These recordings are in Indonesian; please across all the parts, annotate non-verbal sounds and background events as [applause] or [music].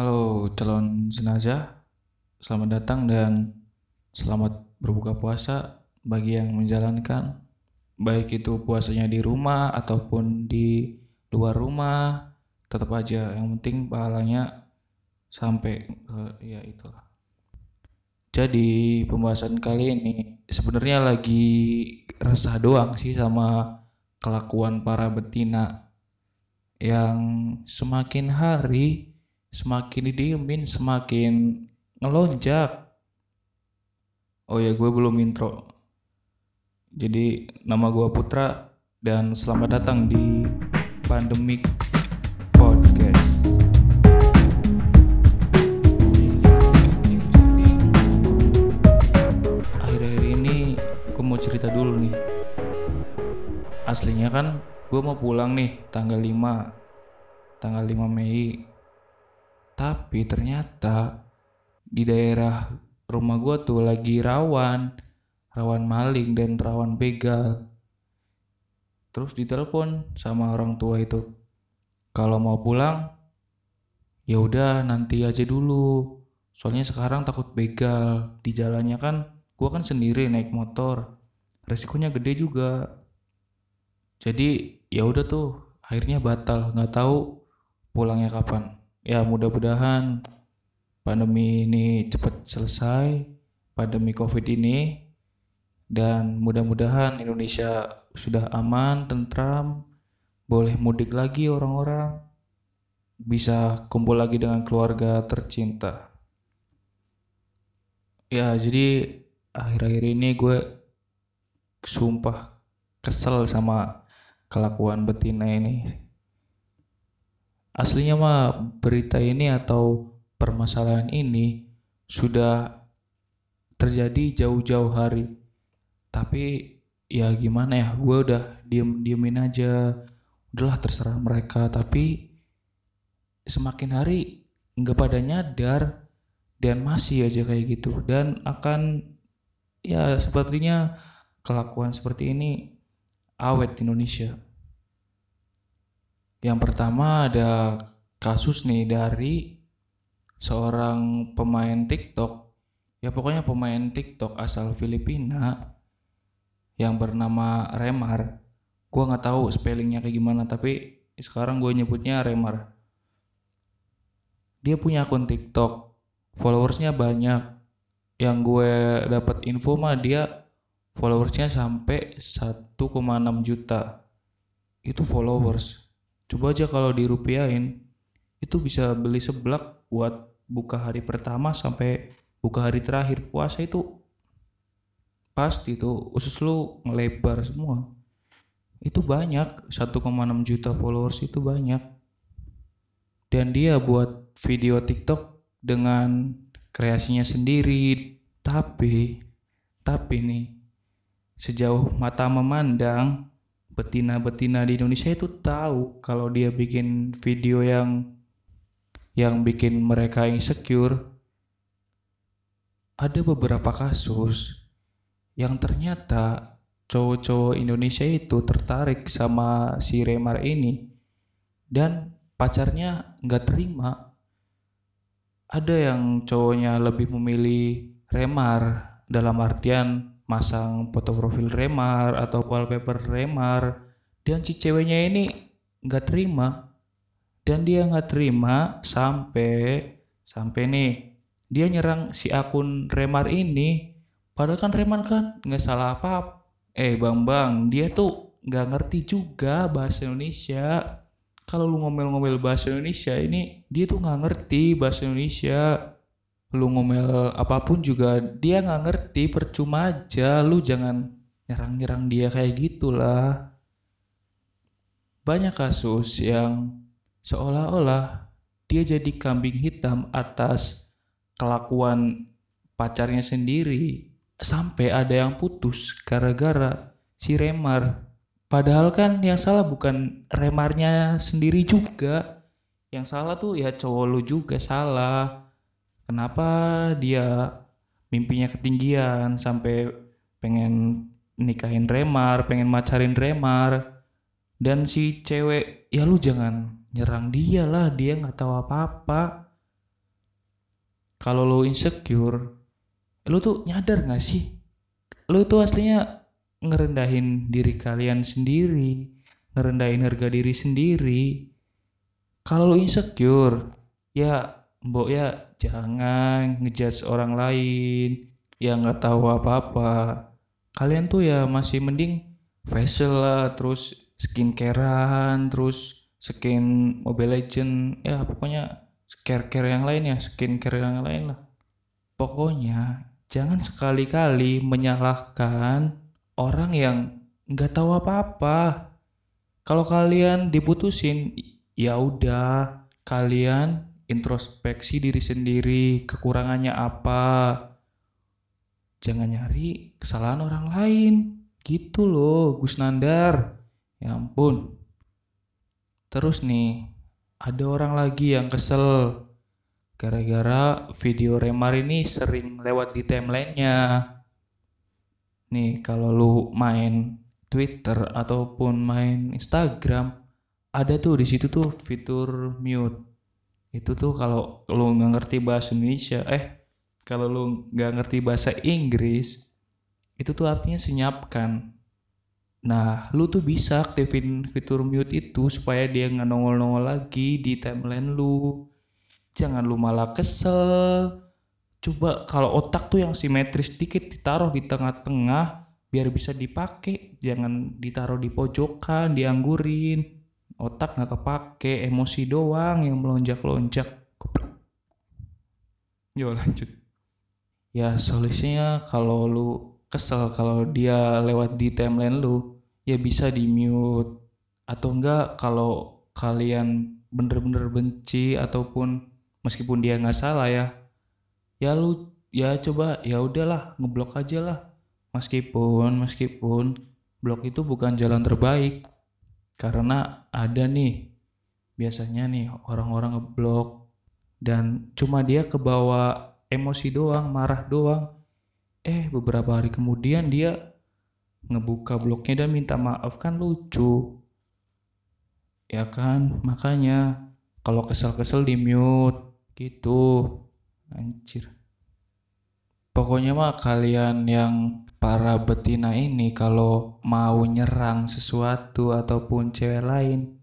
Halo calon jenazah, selamat datang dan selamat berbuka puasa bagi yang menjalankan baik itu puasanya di rumah ataupun di luar rumah. Tetap aja yang penting pahalanya sampai ke ya itulah. Jadi pembahasan kali ini sebenarnya lagi resah doang sih sama kelakuan para betina yang semakin hari semakin didiemin semakin ngelonjak. Oh ya gue belum intro. Jadi nama gue Putra dan selamat datang di Pandemic Podcast. Akhir-akhir ini gue mau cerita dulu nih. Aslinya kan gue mau pulang nih tanggal 5 tanggal 5 Mei tapi ternyata di daerah rumah gue tuh lagi rawan. Rawan maling dan rawan begal. Terus ditelepon sama orang tua itu. Kalau mau pulang ya udah nanti aja dulu. Soalnya sekarang takut begal. Di jalannya kan gue kan sendiri naik motor. Resikonya gede juga. Jadi ya udah tuh akhirnya batal. Nggak tahu pulangnya kapan ya mudah-mudahan pandemi ini cepat selesai pandemi covid ini dan mudah-mudahan Indonesia sudah aman, tentram, boleh mudik lagi orang-orang, bisa kumpul lagi dengan keluarga tercinta. Ya, jadi akhir-akhir ini gue sumpah kesel sama kelakuan betina ini. Aslinya mah berita ini atau permasalahan ini sudah terjadi jauh-jauh hari. Tapi ya gimana ya gue udah diem diemin aja. Udahlah terserah mereka. Tapi semakin hari nggak pada nyadar dan masih aja kayak gitu. Dan akan ya sepertinya kelakuan seperti ini awet di Indonesia yang pertama ada kasus nih dari seorang pemain TikTok. Ya pokoknya pemain TikTok asal Filipina yang bernama Remar. Gue nggak tahu spellingnya kayak gimana tapi sekarang gue nyebutnya Remar. Dia punya akun TikTok. Followersnya banyak. Yang gue dapat info mah dia followersnya sampai 1,6 juta. Itu followers coba aja kalau dirupiahin itu bisa beli seblak buat buka hari pertama sampai buka hari terakhir. Puasa itu pasti tuh usus lu melebar semua. Itu banyak 1,6 juta followers itu banyak. Dan dia buat video TikTok dengan kreasinya sendiri. Tapi tapi nih sejauh mata memandang betina-betina di Indonesia itu tahu kalau dia bikin video yang yang bikin mereka insecure. Ada beberapa kasus yang ternyata cowok-cowok Indonesia itu tertarik sama si Remar ini dan pacarnya nggak terima. Ada yang cowoknya lebih memilih Remar dalam artian masang foto profil Remar atau wallpaper Remar dan si ceweknya ini nggak terima dan dia nggak terima sampai sampai nih dia nyerang si akun Remar ini Padahal kan Reman kan nggak salah apa, Eh bang bang, dia tuh nggak ngerti juga bahasa Indonesia. Kalau lu ngomel-ngomel bahasa Indonesia ini dia tuh nggak ngerti bahasa Indonesia. Lu ngomel apa pun juga dia nggak ngerti percuma aja. Lu jangan nyerang-nyerang dia kayak gitulah. Banyak kasus yang seolah-olah dia jadi kambing hitam atas kelakuan pacarnya sendiri sampai ada yang putus gara-gara si Remar. Padahal kan yang salah bukan Remarnya sendiri juga. Yang salah tuh ya cowok lu juga salah. Kenapa dia mimpinya ketinggian sampai pengen nikahin Remar, pengen macarin Remar. Dan si cewek, ya lu jangan nyerang dia lah, dia nggak tahu apa-apa. kalau lo insecure lo tuh nyadar gak sih lo tuh aslinya ngerendahin diri kalian sendiri ngerendahin harga diri sendiri kalau lo insecure ya mbok ya jangan ngejudge orang lain. Yang nggak tahu apa-apa. Kalian tuh ya masih mending facial lah terus skincarean terus skin Mobile Legend. Ya pokoknya care-care yang lain ya skincare yang lain lah. Pokoknya jangan sekali-kali menyalahkan orang yang nggak tahu apa-apa. Kalau kalian diputusin ya udah kalian introspeksi diri sendiri kekurangannya apa. Jangan nyari kesalahan orang lain. Gitu loh Gus Nandar. Ya ampun. Terus nih ada orang lagi yang kesel. Gara-gara video Remar ini sering lewat di timelinenya. Nih kalau lu main Twitter ataupun main Instagram ada tuh di situ tuh fitur mute itu tuh kalau lu nggak ngerti bahasa Indonesia eh kalau lu nggak ngerti bahasa Inggris itu tuh artinya senyapkan. Nah lu tuh bisa aktifin fitur mute itu supaya dia nggak nongol-nongol lagi di timeline lu. Jangan lu malah kesel. Coba kalau otak tuh yang simetris dikit ditaruh di tengah-tengah biar bisa dipakai. Jangan ditaruh di pojokan dianggurin otak nggak kepake emosi doang yang melonjak-lonjak. Yo lanjut. Ya solusinya kalau lu kesel kalau dia lewat di timeline lu ya bisa di mute atau enggak kalau kalian bener-bener benci ataupun meskipun dia nggak salah ya ya lu ya coba ya udahlah ngeblok aja lah. Meskipun meskipun blok itu bukan jalan terbaik karena ada nih biasanya nih orang-orang ngeblok dan cuma dia kebawa emosi doang marah doang. Eh beberapa hari kemudian dia ngebuka blognya dan minta maaf kan lucu. Ya kan? Makanya kalau kesel-kesel di mute gitu. Anjir. Pokoknya mah kalian yang para betina ini kalau mau nyerang sesuatu ataupun cewek lain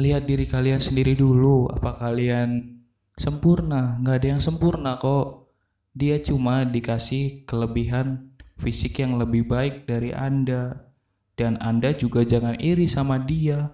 lihat diri kalian sendiri dulu apa kalian sempurna nggak ada yang sempurna kok dia cuma dikasih kelebihan fisik yang lebih baik dari anda dan anda juga jangan iri sama dia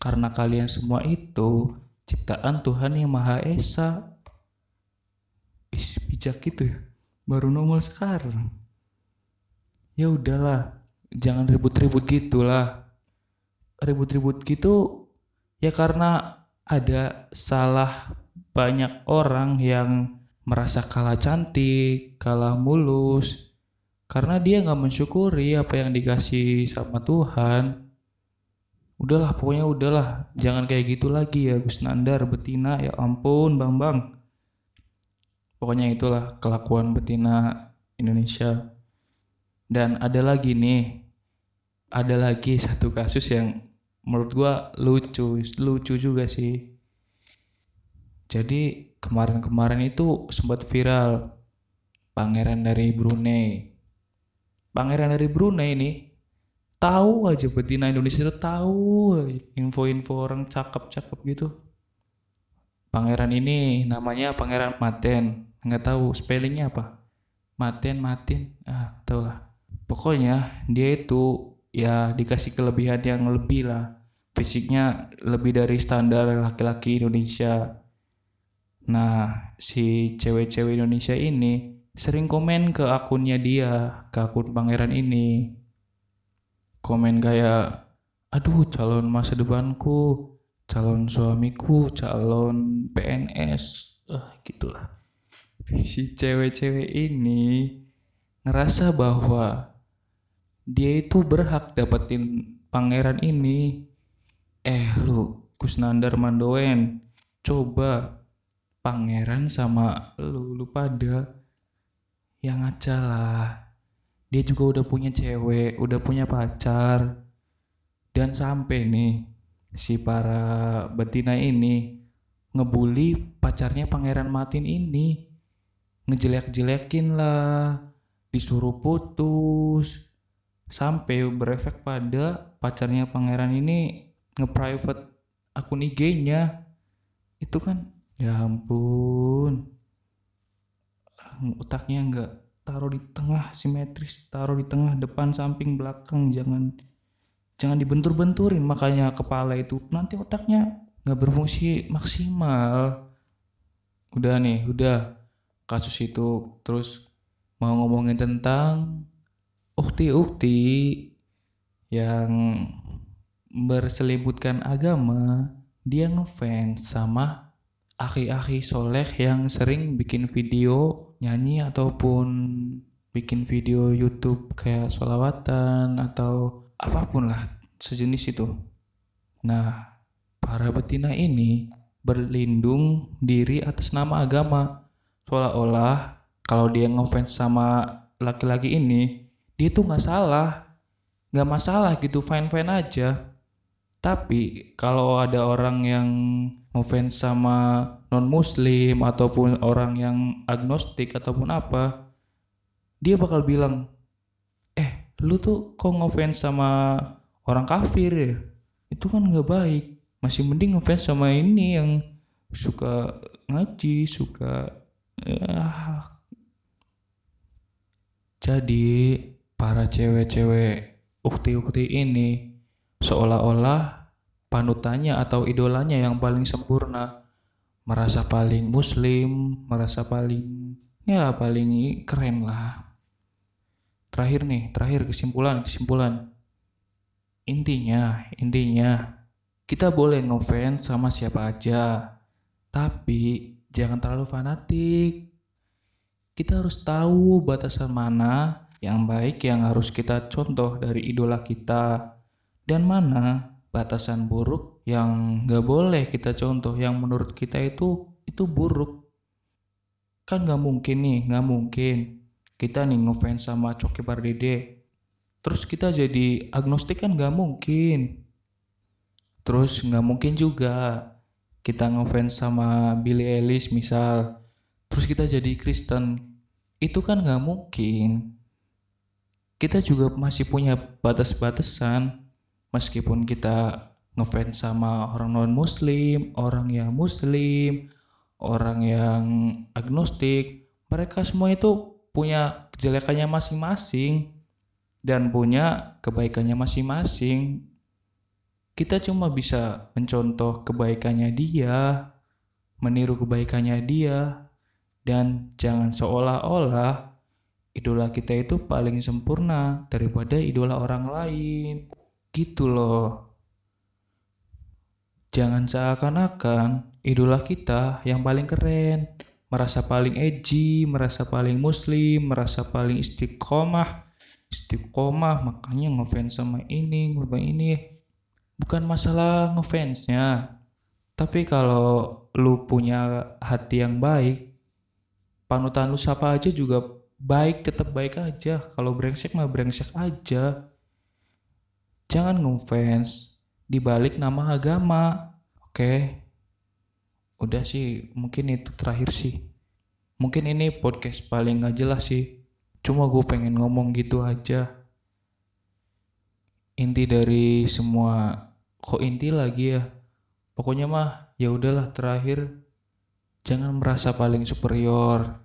karena kalian semua itu ciptaan Tuhan yang Maha Esa. Is, bijak gitu ya. Baru nongol sekarang. Ya udahlah, jangan ribut-ribut gitulah. Ribut-ribut gitu ya karena ada salah banyak orang yang merasa kalah cantik, kalah mulus, karena dia nggak mensyukuri apa yang dikasih sama Tuhan. Udahlah pokoknya udahlah. Jangan kayak gitu lagi ya Gus Nandar betina. Ya ampun bang bang pokoknya itulah kelakuan betina Indonesia dan ada lagi nih ada lagi [laughs] satu kasus yang menurut gua lucu lucu juga sih. Jadi kemarin-kemarin itu sempat viral pangeran dari Brunei. Pangeran dari Brunei ini tahu aja betina Indonesia itu tahu info-info orang cakep-cakep gitu. Pangeran ini namanya pangeran Maten nggak tahu spellingnya apa. Maten Matin ah tau lah pokoknya dia itu ya dikasih kelebihan yang lebih lah. Fisiknya lebih dari standar laki-laki Indonesia. Nah si cewek-cewek Indonesia ini sering komen ke akunnya dia ke akun pangeran ini. Komen kayak aduh calon masa depanku calon suamiku calon PNS ah gitulah. [laughs] Si cewek-cewek ini ngerasa bahwa dia itu berhak dapetin pangeran ini. Eh lu Kusnandar Mandoen coba pangeran sama lu lu pada. Yang aja lah. Dia juga udah punya cewek udah punya pacar. Dan sampai nih si para betina ini ngebully pacarnya pangeran Martin ini. Ngejelek-jelekin lah disuruh putus sampai berefek pada pacarnya pangeran ini nge-private akun IG-nya itu kan ya ampun. Otaknya enggak taruh di tengah simetris taruh di tengah depan samping belakang jangan jangan dibentur-benturin. Makanya kepala itu nanti otaknya nggak berfungsi maksimal. Udah nih udah. Kasus itu terus mau ngomongin tentang ukti-ukti yang berselibutkan agama dia ngefans sama aki-aki soleh yang sering bikin video nyanyi ataupun bikin video YouTube kayak sholawatan atau apa pun lah sejenis itu. Nah, para betina ini berlindung diri atas nama agama seolah-olah kalau dia ngefans sama laki-laki ini dia tuh nggak salah nggak masalah gitu fine fine aja. Tapi kalau ada orang yang ngefans sama non muslim ataupun orang yang agnostik ataupun apa dia bakal bilang eh lu tuh kok ngefans sama orang kafir ya? Itu kan nggak baik. Masih mending ngefans sama ini yang suka ngaji suka ya. jadi para cewek-cewek ukti-ukti ini seolah-olah panutannya atau idolanya yang paling sempurna merasa paling muslim merasa paling ya paling keren lah. Terakhir nih terakhir kesimpulan kesimpulan. Intinya intinya kita boleh ngefans sama siapa aja tapi jangan terlalu fanatik. Kita harus tahu batasan mana yang baik yang harus kita contoh dari idola kita. Dan mana batasan buruk yang gak boleh kita contoh yang menurut kita itu itu buruk. Kan gak mungkin nih gak mungkin. Kita nih ngefans sama Coki Pardede. Terus kita jadi agnostik kan gak mungkin. Terus gak mungkin juga kita ngefans sama Billy Ellis misal. Terus kita jadi Kristen. Itu kan gak mungkin kita juga masih punya batas-batasan. Meskipun kita ngefans sama orang non muslim orang yang muslim orang yang agnostik mereka semua itu punya kejelekannya masing-masing dan punya kebaikannya masing-masing. Kita cuma bisa mencontoh kebaikannya dia meniru kebaikannya dia dan jangan seolah-olah idola kita itu paling sempurna daripada idola orang lain. Gitu loh. Jangan seakan-akan idola kita yang paling keren merasa paling edgy merasa paling muslim merasa paling istiqomah. Istiqomah makanya ngefans sama ini sama ini. Bukan masalah ngefansnya. Tapi kalau lu punya hati yang baik panutan lu siapa aja juga baik tetap baik aja kalau brengsek mah brengsek aja Jangan ngefans di balik nama agama. Oke. Udah sih, mungkin itu terakhir sih. Mungkin ini podcast paling gak jelas sih. Cuma gue pengen ngomong gitu aja. Inti dari semua kok inti lagi ya. Pokoknya mah ya udahlah terakhir jangan merasa paling superior.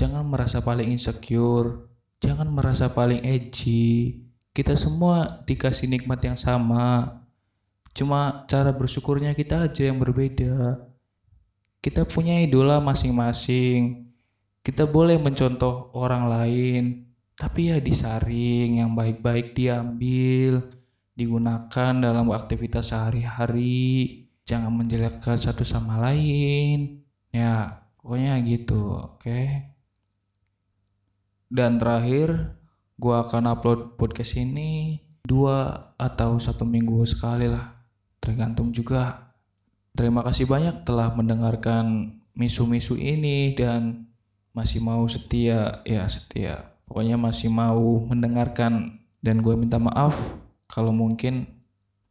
Jangan merasa paling insecure. Jangan merasa paling edgy kita semua dikasih nikmat yang sama. Cuma cara bersyukurnya kita aja yang berbeda. Kita punya idola masing-masing. Kita boleh mencontoh orang lain, tapi ya disaring yang baik-baik diambil, digunakan dalam aktivitas sehari-hari. Jangan menjelekkan satu sama lain. Ya, pokoknya gitu, oke. Okay? Dan terakhir, gue akan upload podcast ini dua atau satu minggu sekali lah. Tergantung juga. Terima kasih banyak telah mendengarkan misu-misu ini dan masih mau setia ya setia. Pokoknya masih mau mendengarkan dan gue minta maaf kalau mungkin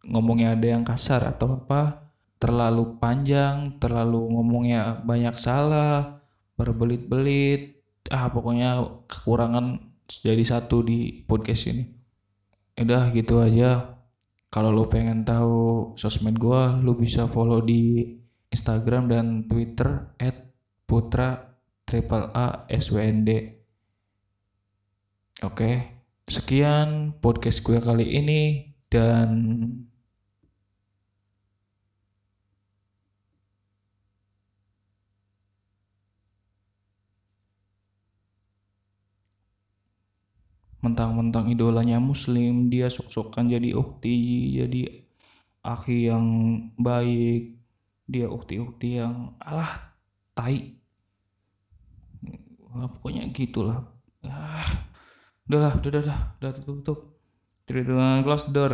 ngomongnya ada yang kasar atau apa. Terlalu panjang terlalu ngomongnya banyak salah berbelit-belit ah pokoknya kekurangan jadi satu di podcast ini. Udah gitu aja. Kalau lo pengen tahu sosmed gua lo bisa follow di Instagram dan Twitter @putra triple A SWND oke sekian podcast gue kali ini dan mentang-mentang idolanya muslim dia sok-sokan jadi ukti jadi akhi yang baik dia ukti-ukti yang alah tai. Wah, pokoknya gitulah. Ah, udahlah udah udah udah tutup tutup close door